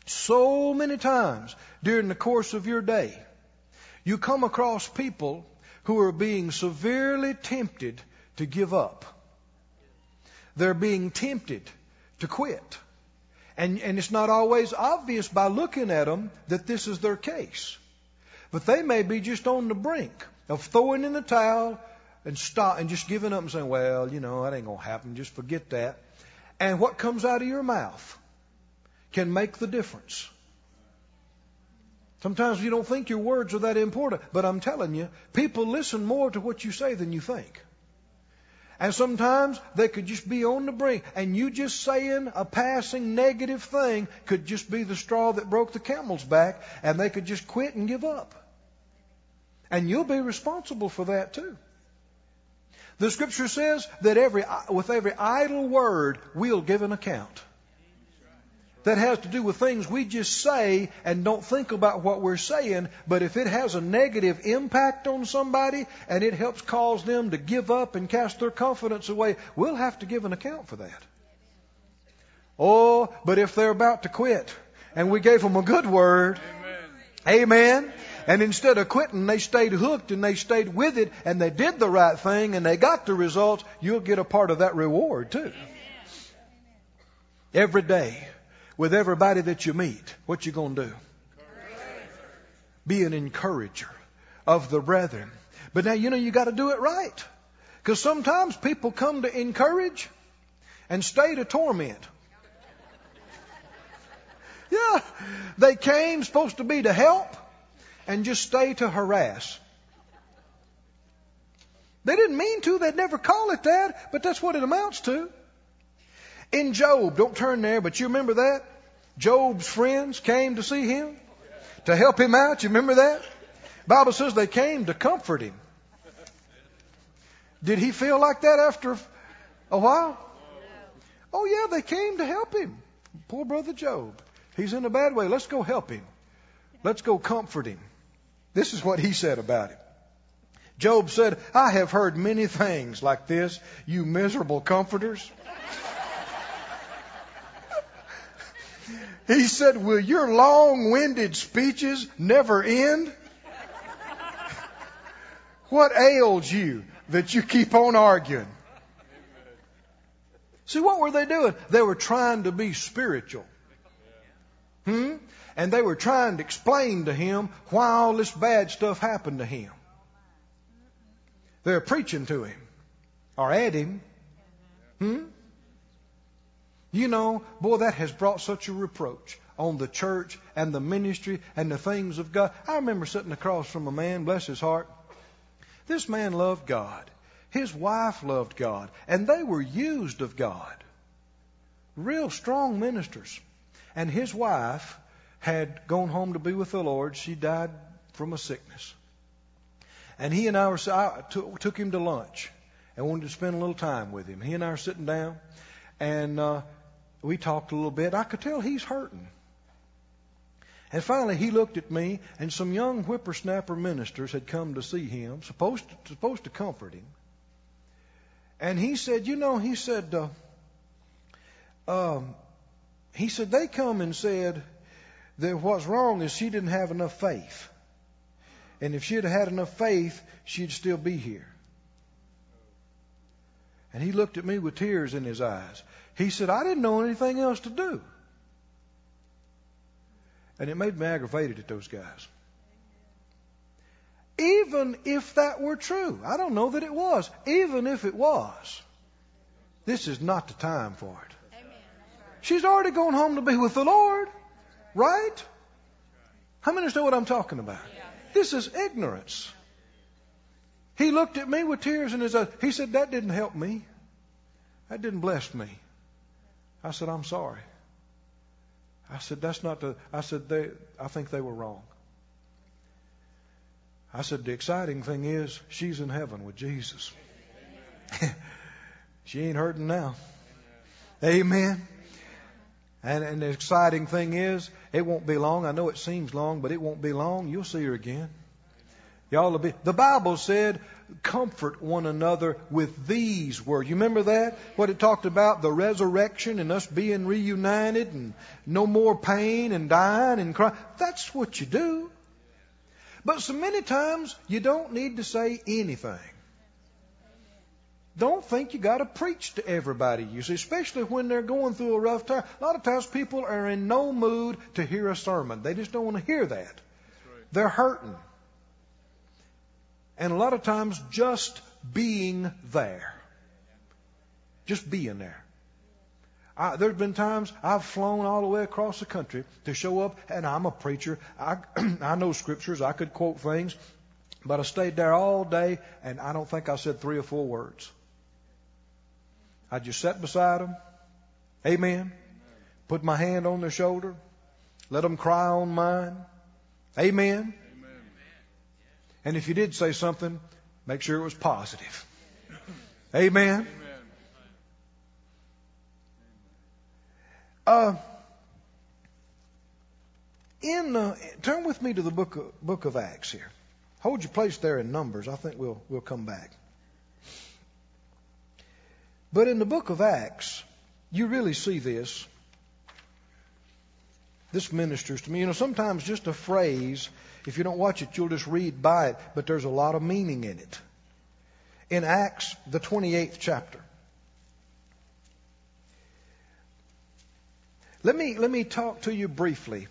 So many times during the course of your day, you come across people who are being severely tempted to give up. They're being tempted to quit. And, and it's not always obvious by looking at them that this is their case. But they may be just on the brink of throwing in the towel and stop and just giving up and saying, well, you know, that ain't going to happen. Just forget that. And what comes out of your mouth can make the difference. Sometimes you don't think your words are that important, but I'm telling you, people listen more to what you say than you think. And sometimes they could just be on the brink, and you just saying a passing negative thing could just be the straw that broke the camel's back, and they could just quit and give up. And you'll be responsible for that too. The scripture says that every, with every idle word, we'll give an account that has to do with things we just say and don't think about what we're saying. But if it has a negative impact on somebody and it helps cause them to give up and cast their confidence away, we'll have to give an account for that. Oh, but if they're about to quit and we gave them a good word, amen. amen. And instead of quitting, they stayed hooked and they stayed with it and they did the right thing and they got the results. You'll get a part of that reward too. Every day with everybody that you meet, what you going to do? Be an encourager of the brethren. But now, you know, you got to do it right. Because sometimes people come to encourage and stay to torment. Yeah, they came supposed to be to help and just stay to harass. They didn't mean to, they'd never call it that, but that's what it amounts to. In Job, don't turn there, but you remember that? Job's friends came to see him to help him out. You remember that? Bible says they came to comfort him. Did he feel like that after a while? Oh yeah, they came to help him. Poor brother Job. He's in a bad way. Let's go help him. Let's go comfort him. This is what he said about it. Job said, I have heard many things like this, you miserable comforters. He said, Will your long winded speeches never end? What ails you that you keep on arguing? See, what were they doing? They were trying to be spiritual. Hmm? And they were trying to explain to him why all this bad stuff happened to him. They're preaching to him or at him. Hmm? You know, boy, that has brought such a reproach on the church and the ministry and the things of God. I remember sitting across from a man, bless his heart. This man loved God. His wife loved God. And they were used of God. Real strong ministers. And his wife had gone home to be with the Lord. She died from a sickness. And he and I were, I took, him to lunch and wanted to spend a little time with him. He and I are sitting down, and uh, we talked a little bit. I could tell he's hurting. And finally, he looked at me, and some young whippersnapper ministers had come to see him, supposed to, supposed to comfort him. And he said, "You know," he said, uh, um, "He said they come and said that what's wrong is she didn't have enough faith, and if she'd had enough faith, she'd still be here." And he looked at me with tears in his eyes. He said, I didn't know anything else to do. And it made me aggravated at those guys. Even if that were true, I don't know that it was. Even if it was, this is not the time for it. She's already gone home to be with the Lord, right? How many understand what I'm talking about? This is ignorance. He looked at me with tears in his eyes. He said, That didn't help me. That didn't bless me. I said, I'm sorry. I said, that's not the, I said, they, I think they were wrong. I said, the exciting thing is she's in heaven with Jesus. she ain't hurting now. Amen. And, and the exciting thing is, it won't be long. I know it seems long, but it won't be long. You'll see her again. Y'all will be. The Bible said, comfort one another with these words. You remember that? What it talked about? The resurrection and us being reunited and no more pain and dying and crying. That's what you do. But so many times you don't need to say anything. Don't think you got to preach to everybody, you see, especially when they're going through a rough time. A lot of times people are in no mood to hear a sermon. They just don't want to hear that. Right. They're hurting. And a lot of times just being there. Just being there. I, there's been times I've flown all the way across the country to show up, and I'm a preacher. I, I know scriptures. I could quote things, but I stayed there all day, and I don't think I said three or four words. I just sat beside them. Amen. Put my hand on their shoulder. Let them cry on mine. Amen. And if you did say something, make sure it was positive. Amen. Uh, in uh, turn with me to the book of, book of Acts here. Hold your place there in Numbers. I think we'll we'll come back. But in the book of Acts, you really see this. This ministers to me. You know, sometimes just a phrase, if you don't watch it, you'll just read by it, but there's a lot of meaning in it. In Acts, the 28th chapter. Let me, let me talk to you briefly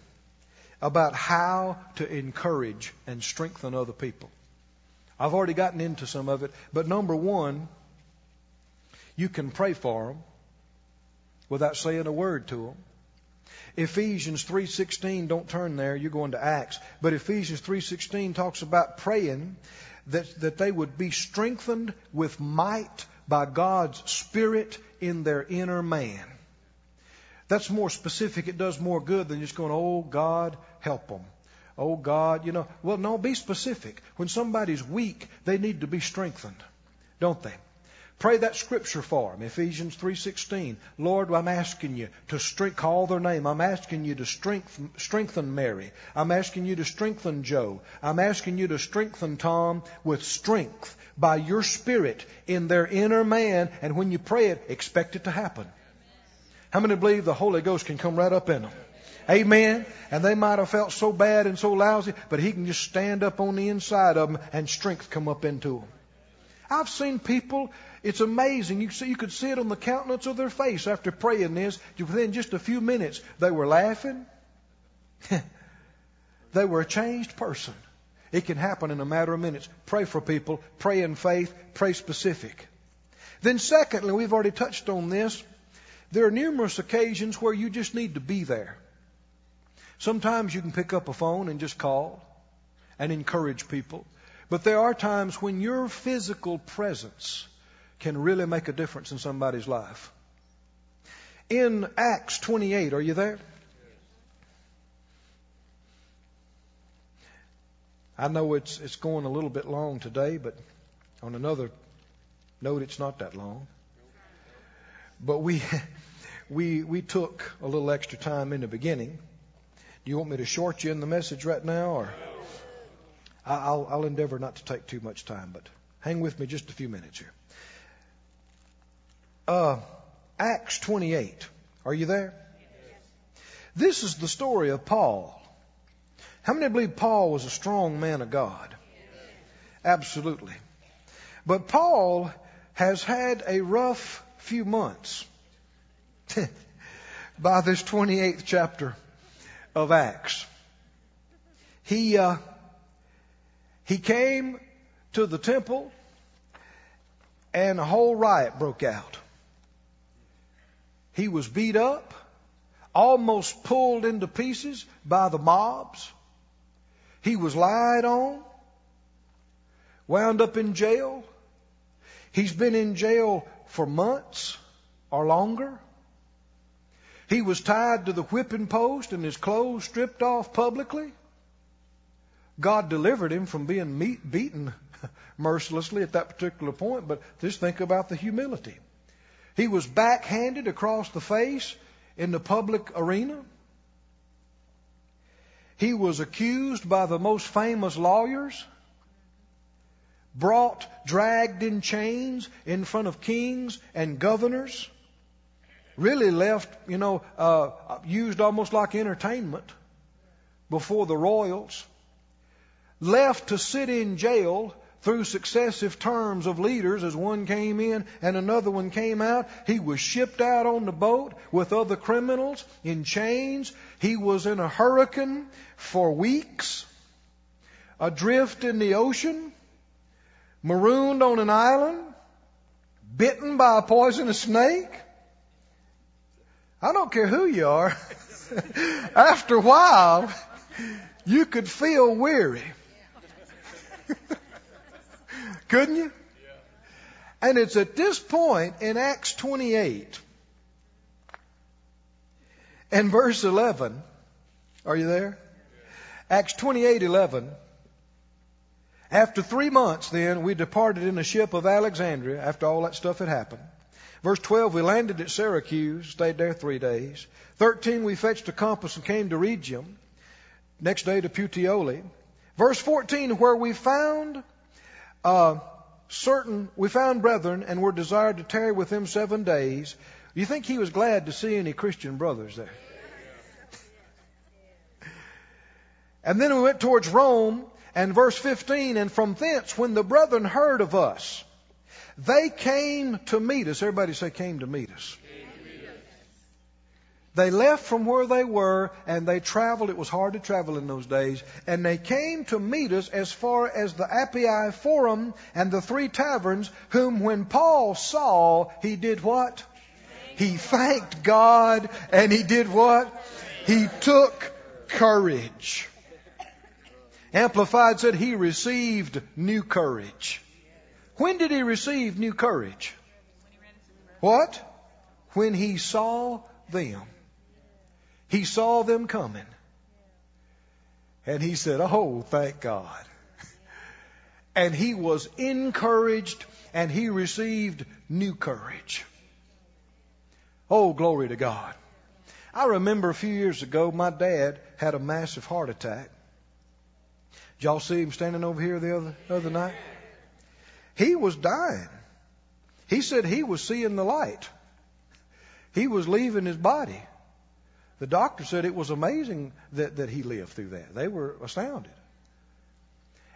about how to encourage and strengthen other people. I've already gotten into some of it, but number one, you can pray for them without saying a word to them. Ephesians 3:16 don't turn there you're going to Acts but Ephesians 3:16 talks about praying that that they would be strengthened with might by God's spirit in their inner man. That's more specific it does more good than just going oh God help them. Oh God, you know, well no be specific. When somebody's weak, they need to be strengthened, don't they? Pray that scripture for them, Ephesians 3.16. Lord, I'm asking you to strength, call their name. I'm asking you to strengthen, strengthen Mary. I'm asking you to strengthen Joe. I'm asking you to strengthen Tom with strength by your spirit in their inner man. And when you pray it, expect it to happen. How many believe the Holy Ghost can come right up in them? Amen. And they might have felt so bad and so lousy, but He can just stand up on the inside of them and strength come up into them. I've seen people it's amazing. You, see, you could see it on the countenance of their face after praying this. Within just a few minutes, they were laughing. they were a changed person. It can happen in a matter of minutes. Pray for people. Pray in faith. Pray specific. Then, secondly, we've already touched on this. There are numerous occasions where you just need to be there. Sometimes you can pick up a phone and just call and encourage people. But there are times when your physical presence can really make a difference in somebody's life. In Acts 28, are you there? I know it's it's going a little bit long today, but on another note, it's not that long. But we we we took a little extra time in the beginning. Do you want me to short you in the message right now, or I'll I'll endeavor not to take too much time, but hang with me just a few minutes here. Uh, Acts 28. Are you there? This is the story of Paul. How many believe Paul was a strong man of God? Absolutely. But Paul has had a rough few months by this 28th chapter of Acts. He, uh, he came to the temple and a whole riot broke out. He was beat up, almost pulled into pieces by the mobs. He was lied on, wound up in jail. He's been in jail for months or longer. He was tied to the whipping post and his clothes stripped off publicly. God delivered him from being beaten mercilessly at that particular point, but just think about the humility. He was backhanded across the face in the public arena. He was accused by the most famous lawyers, brought, dragged in chains in front of kings and governors, really left, you know, uh, used almost like entertainment before the royals, left to sit in jail through successive terms of leaders as one came in and another one came out. He was shipped out on the boat with other criminals in chains. He was in a hurricane for weeks, adrift in the ocean, marooned on an island, bitten by a poisonous snake. I don't care who you are. After a while, you could feel weary. Couldn't you? And it's at this point in Acts 28 and verse 11. Are you there? Acts 28 11. After three months, then, we departed in a ship of Alexandria after all that stuff had happened. Verse 12, we landed at Syracuse, stayed there three days. 13, we fetched a compass and came to Rhegium. Next day to Puteoli. Verse 14, where we found uh, certain, we found brethren and were desired to tarry with them seven days. You think he was glad to see any Christian brothers there? And then we went towards Rome, and verse 15, and from thence, when the brethren heard of us, they came to meet us. Everybody say, came to meet us. They left from where they were and they traveled. It was hard to travel in those days. And they came to meet us as far as the Appii Forum and the three taverns, whom when Paul saw, he did what? He thanked God and he did what? He took courage. Amplified said he received new courage. When did he receive new courage? What? When he saw them. He saw them coming. And he said, Oh, thank God. And he was encouraged and he received new courage. Oh, glory to God. I remember a few years ago, my dad had a massive heart attack. Did y'all see him standing over here the other, other night? He was dying. He said he was seeing the light. He was leaving his body. The doctor said it was amazing that, that he lived through that. They were astounded.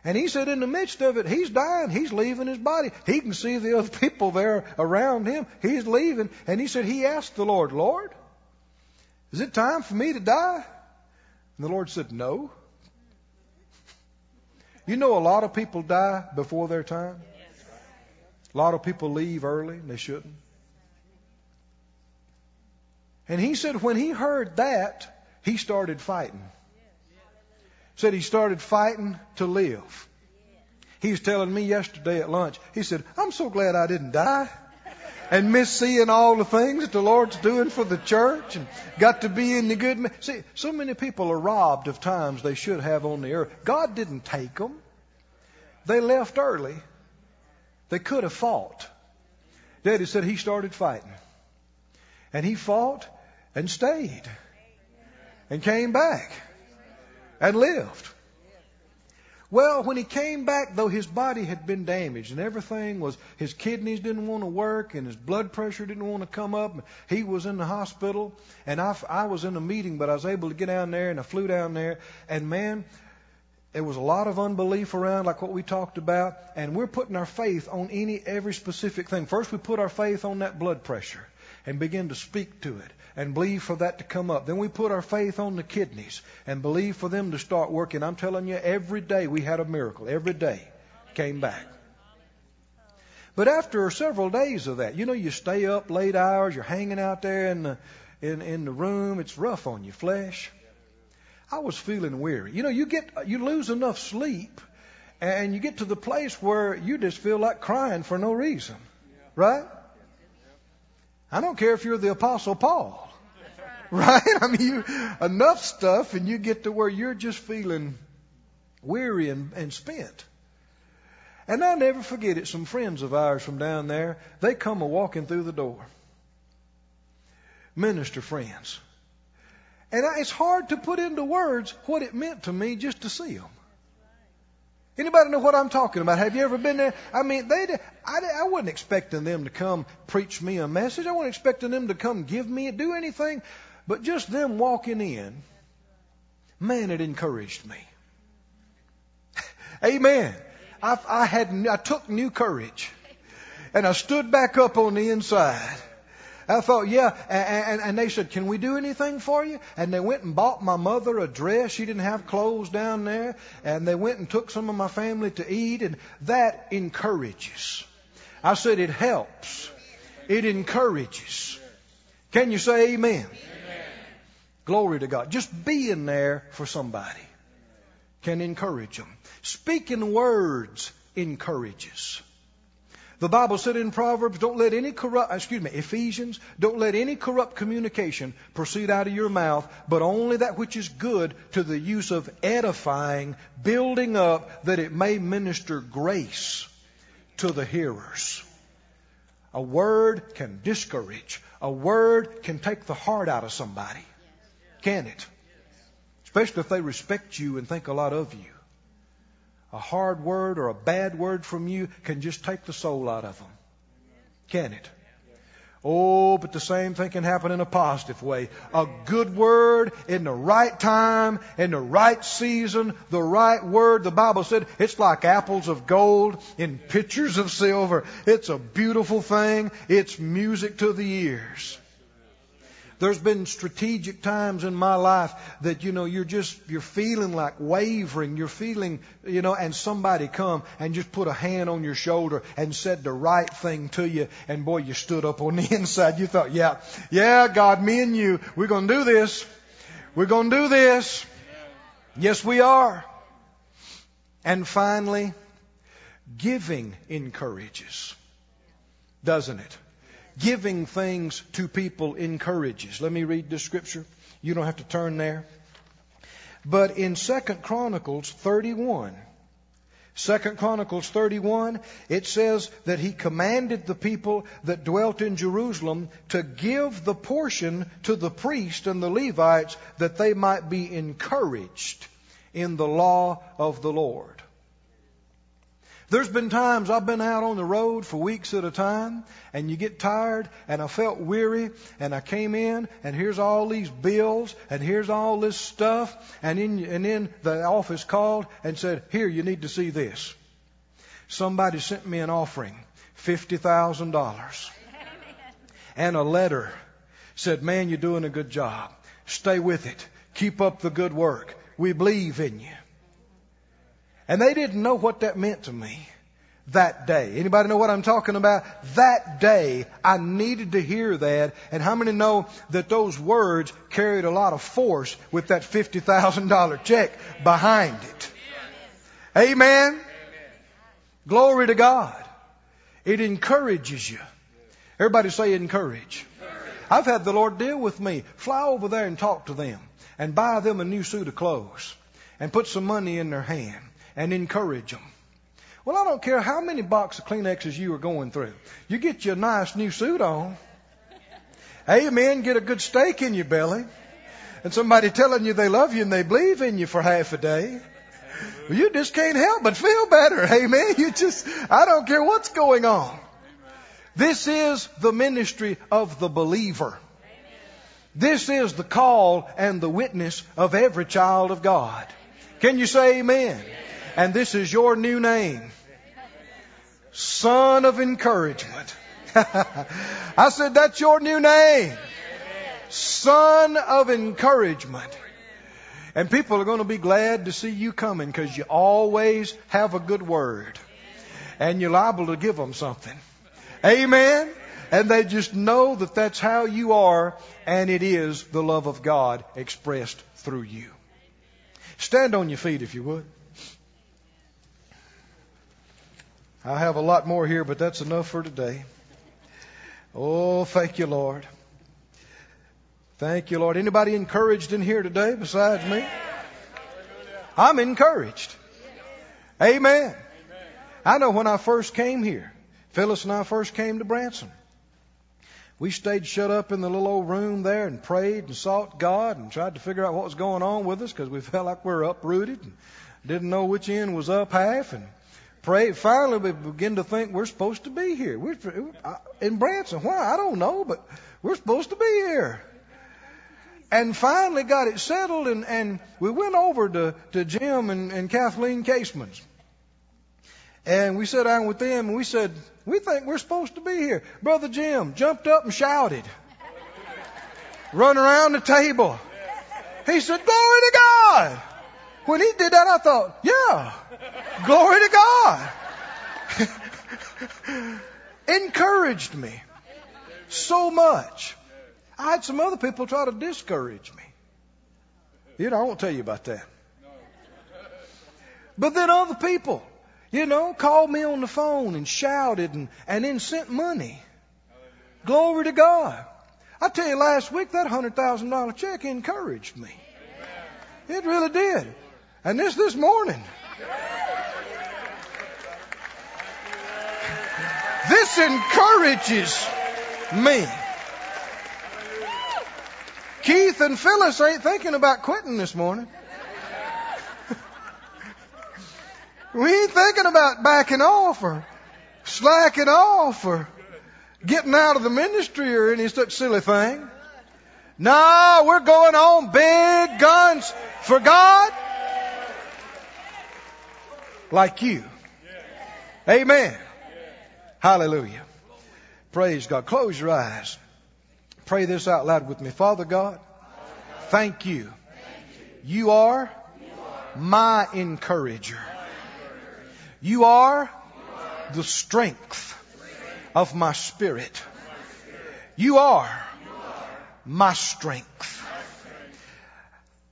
And he said in the midst of it, he's dying. He's leaving his body. He can see the other people there around him. He's leaving. And he said he asked the Lord, Lord, is it time for me to die? And the Lord said, no. You know, a lot of people die before their time. A lot of people leave early and they shouldn't. And he said when he heard that, he started fighting. Said he started fighting to live. He was telling me yesterday at lunch, he said, I'm so glad I didn't die and miss seeing all the things that the Lord's doing for the church and got to be in the good. See, so many people are robbed of times they should have on the earth. God didn't take them. They left early. They could have fought. Daddy said he started fighting. And he fought and stayed and came back and lived. Well, when he came back, though his body had been damaged and everything was, his kidneys didn't want to work and his blood pressure didn't want to come up. He was in the hospital and I, I was in a meeting, but I was able to get down there and I flew down there and man, there was a lot of unbelief around, like what we talked about, and we're putting our faith on any every specific thing. First, we put our faith on that blood pressure and begin to speak to it and believe for that to come up. Then we put our faith on the kidneys and believe for them to start working. I'm telling you, every day we had a miracle. Every day came back. But after several days of that, you know, you stay up late hours, you're hanging out there in the in, in the room, it's rough on your flesh. I was feeling weary. You know, you get you lose enough sleep and you get to the place where you just feel like crying for no reason. Right? I don't care if you're the apostle Paul. Right? I mean, you, enough stuff and you get to where you're just feeling weary and, and spent. And I'll never forget it. Some friends of ours from down there, they come a walking through the door. Minister friends. And I, it's hard to put into words what it meant to me just to see them. Anybody know what I'm talking about? Have you ever been there? I mean, they, I, I wasn't expecting them to come preach me a message. I wasn't expecting them to come give me, do anything. But just them walking in, man, it encouraged me. Amen. I, I had, I took new courage and I stood back up on the inside. I thought, yeah, and, and, and they said, can we do anything for you? And they went and bought my mother a dress. She didn't have clothes down there. And they went and took some of my family to eat. And that encourages. I said, it helps. It encourages. Can you say amen? amen? Glory to God. Just being there for somebody can encourage them. Speaking words encourages. The Bible said in Proverbs, don't let any corrupt, excuse me, Ephesians, don't let any corrupt communication proceed out of your mouth, but only that which is good to the use of edifying, building up, that it may minister grace to the hearers. A word can discourage. A word can take the heart out of somebody. Can it? Especially if they respect you and think a lot of you a hard word or a bad word from you can just take the soul out of them. Can it? Oh, but the same thing can happen in a positive way. A good word in the right time, in the right season, the right word. The Bible said it's like apples of gold in pitchers of silver. It's a beautiful thing. It's music to the ears. There's been strategic times in my life that, you know, you're just, you're feeling like wavering. You're feeling, you know, and somebody come and just put a hand on your shoulder and said the right thing to you. And boy, you stood up on the inside. You thought, yeah, yeah, God, me and you, we're going to do this. We're going to do this. Yes, we are. And finally, giving encourages, doesn't it? Giving things to people encourages. Let me read the scripture. You don't have to turn there. But in Second Chronicles 31, Second Chronicles 31, it says that he commanded the people that dwelt in Jerusalem to give the portion to the priests and the Levites that they might be encouraged in the law of the Lord. There's been times I've been out on the road for weeks at a time, and you get tired, and I felt weary, and I came in, and here's all these bills, and here's all this stuff, and then, and then the office called and said, Here, you need to see this. Somebody sent me an offering, $50,000, and a letter said, Man, you're doing a good job. Stay with it. Keep up the good work. We believe in you. And they didn't know what that meant to me that day. Anybody know what I'm talking about? That day, I needed to hear that. And how many know that those words carried a lot of force with that $50,000 check behind it? Amen? Amen? Glory to God. It encourages you. Everybody say encourage. I've had the Lord deal with me. Fly over there and talk to them and buy them a new suit of clothes and put some money in their hand and encourage them. Well, I don't care how many boxes of Kleenexes you are going through. You get you a nice new suit on. Amen. Get a good steak in your belly. And somebody telling you they love you and they believe in you for half a day. Well, you just can't help but feel better. Amen. You just, I don't care what's going on. This is the ministry of the believer. This is the call and the witness of every child of God. Can you say amen? And this is your new name. Son of encouragement. I said, that's your new name. Son of encouragement. And people are going to be glad to see you coming because you always have a good word. And you're liable to give them something. Amen. And they just know that that's how you are and it is the love of God expressed through you. Stand on your feet if you would. I have a lot more here, but that's enough for today. Oh, thank you, Lord. Thank you, Lord. Anybody encouraged in here today besides me? I'm encouraged. Amen. I know when I first came here, Phyllis and I first came to Branson. We stayed shut up in the little old room there and prayed and sought God and tried to figure out what was going on with us because we felt like we were uprooted and didn't know which end was up half. And pray. Finally, we begin to think we're supposed to be here. We're in Branson. Why? I don't know, but we're supposed to be here. And finally got it settled, and, and we went over to, to Jim and, and Kathleen Kaseman's. And we sat down with them and we said, we think we're supposed to be here. Brother Jim jumped up and shouted, run around the table. He said, glory to God. When he did that, I thought, yeah, glory to God. Encouraged me so much. I had some other people try to discourage me. You know, I won't tell you about that. But then other people, you know, called me on the phone and shouted and, and then sent money. Glory to God. I tell you, last week that $100,000 check encouraged me. It really did. And this this morning. This encourages me. Keith and Phyllis ain't thinking about quitting this morning. we ain't thinking about backing off or slacking off or getting out of the ministry or any such silly thing. No, we're going on big guns for God like you. Amen. Hallelujah. Praise God. Close your eyes. Pray this out loud with me. Father God, thank you. You are my encourager. You are the strength of my spirit. You are my strength.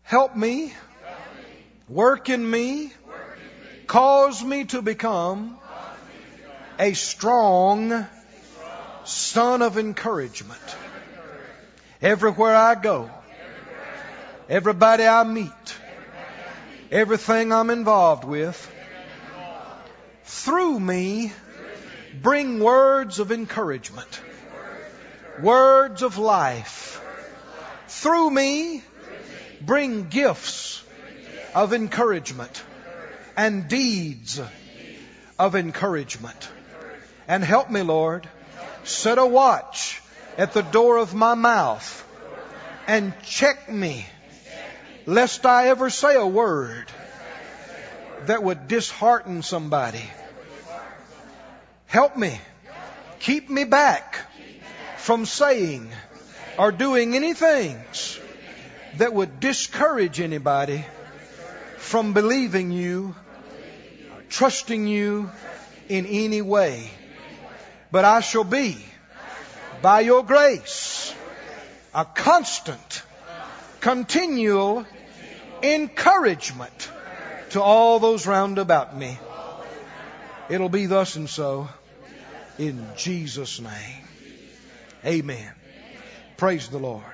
Help me, work in me, cause me to become a strong son of encouragement. Everywhere I go, everybody I meet, everything I'm involved with, through me, bring words of encouragement, words of life. Through me, bring gifts of encouragement and deeds of encouragement. And help me, Lord, set a watch at the door of my mouth and check me lest I ever say a word that would dishearten somebody. Help me. Keep me back from saying or doing any things that would discourage anybody from believing you, trusting you in any way. But I shall be, by your grace, a constant, continual encouragement to all those round about me. It'll be thus and so in Jesus' name. Amen. Praise the Lord.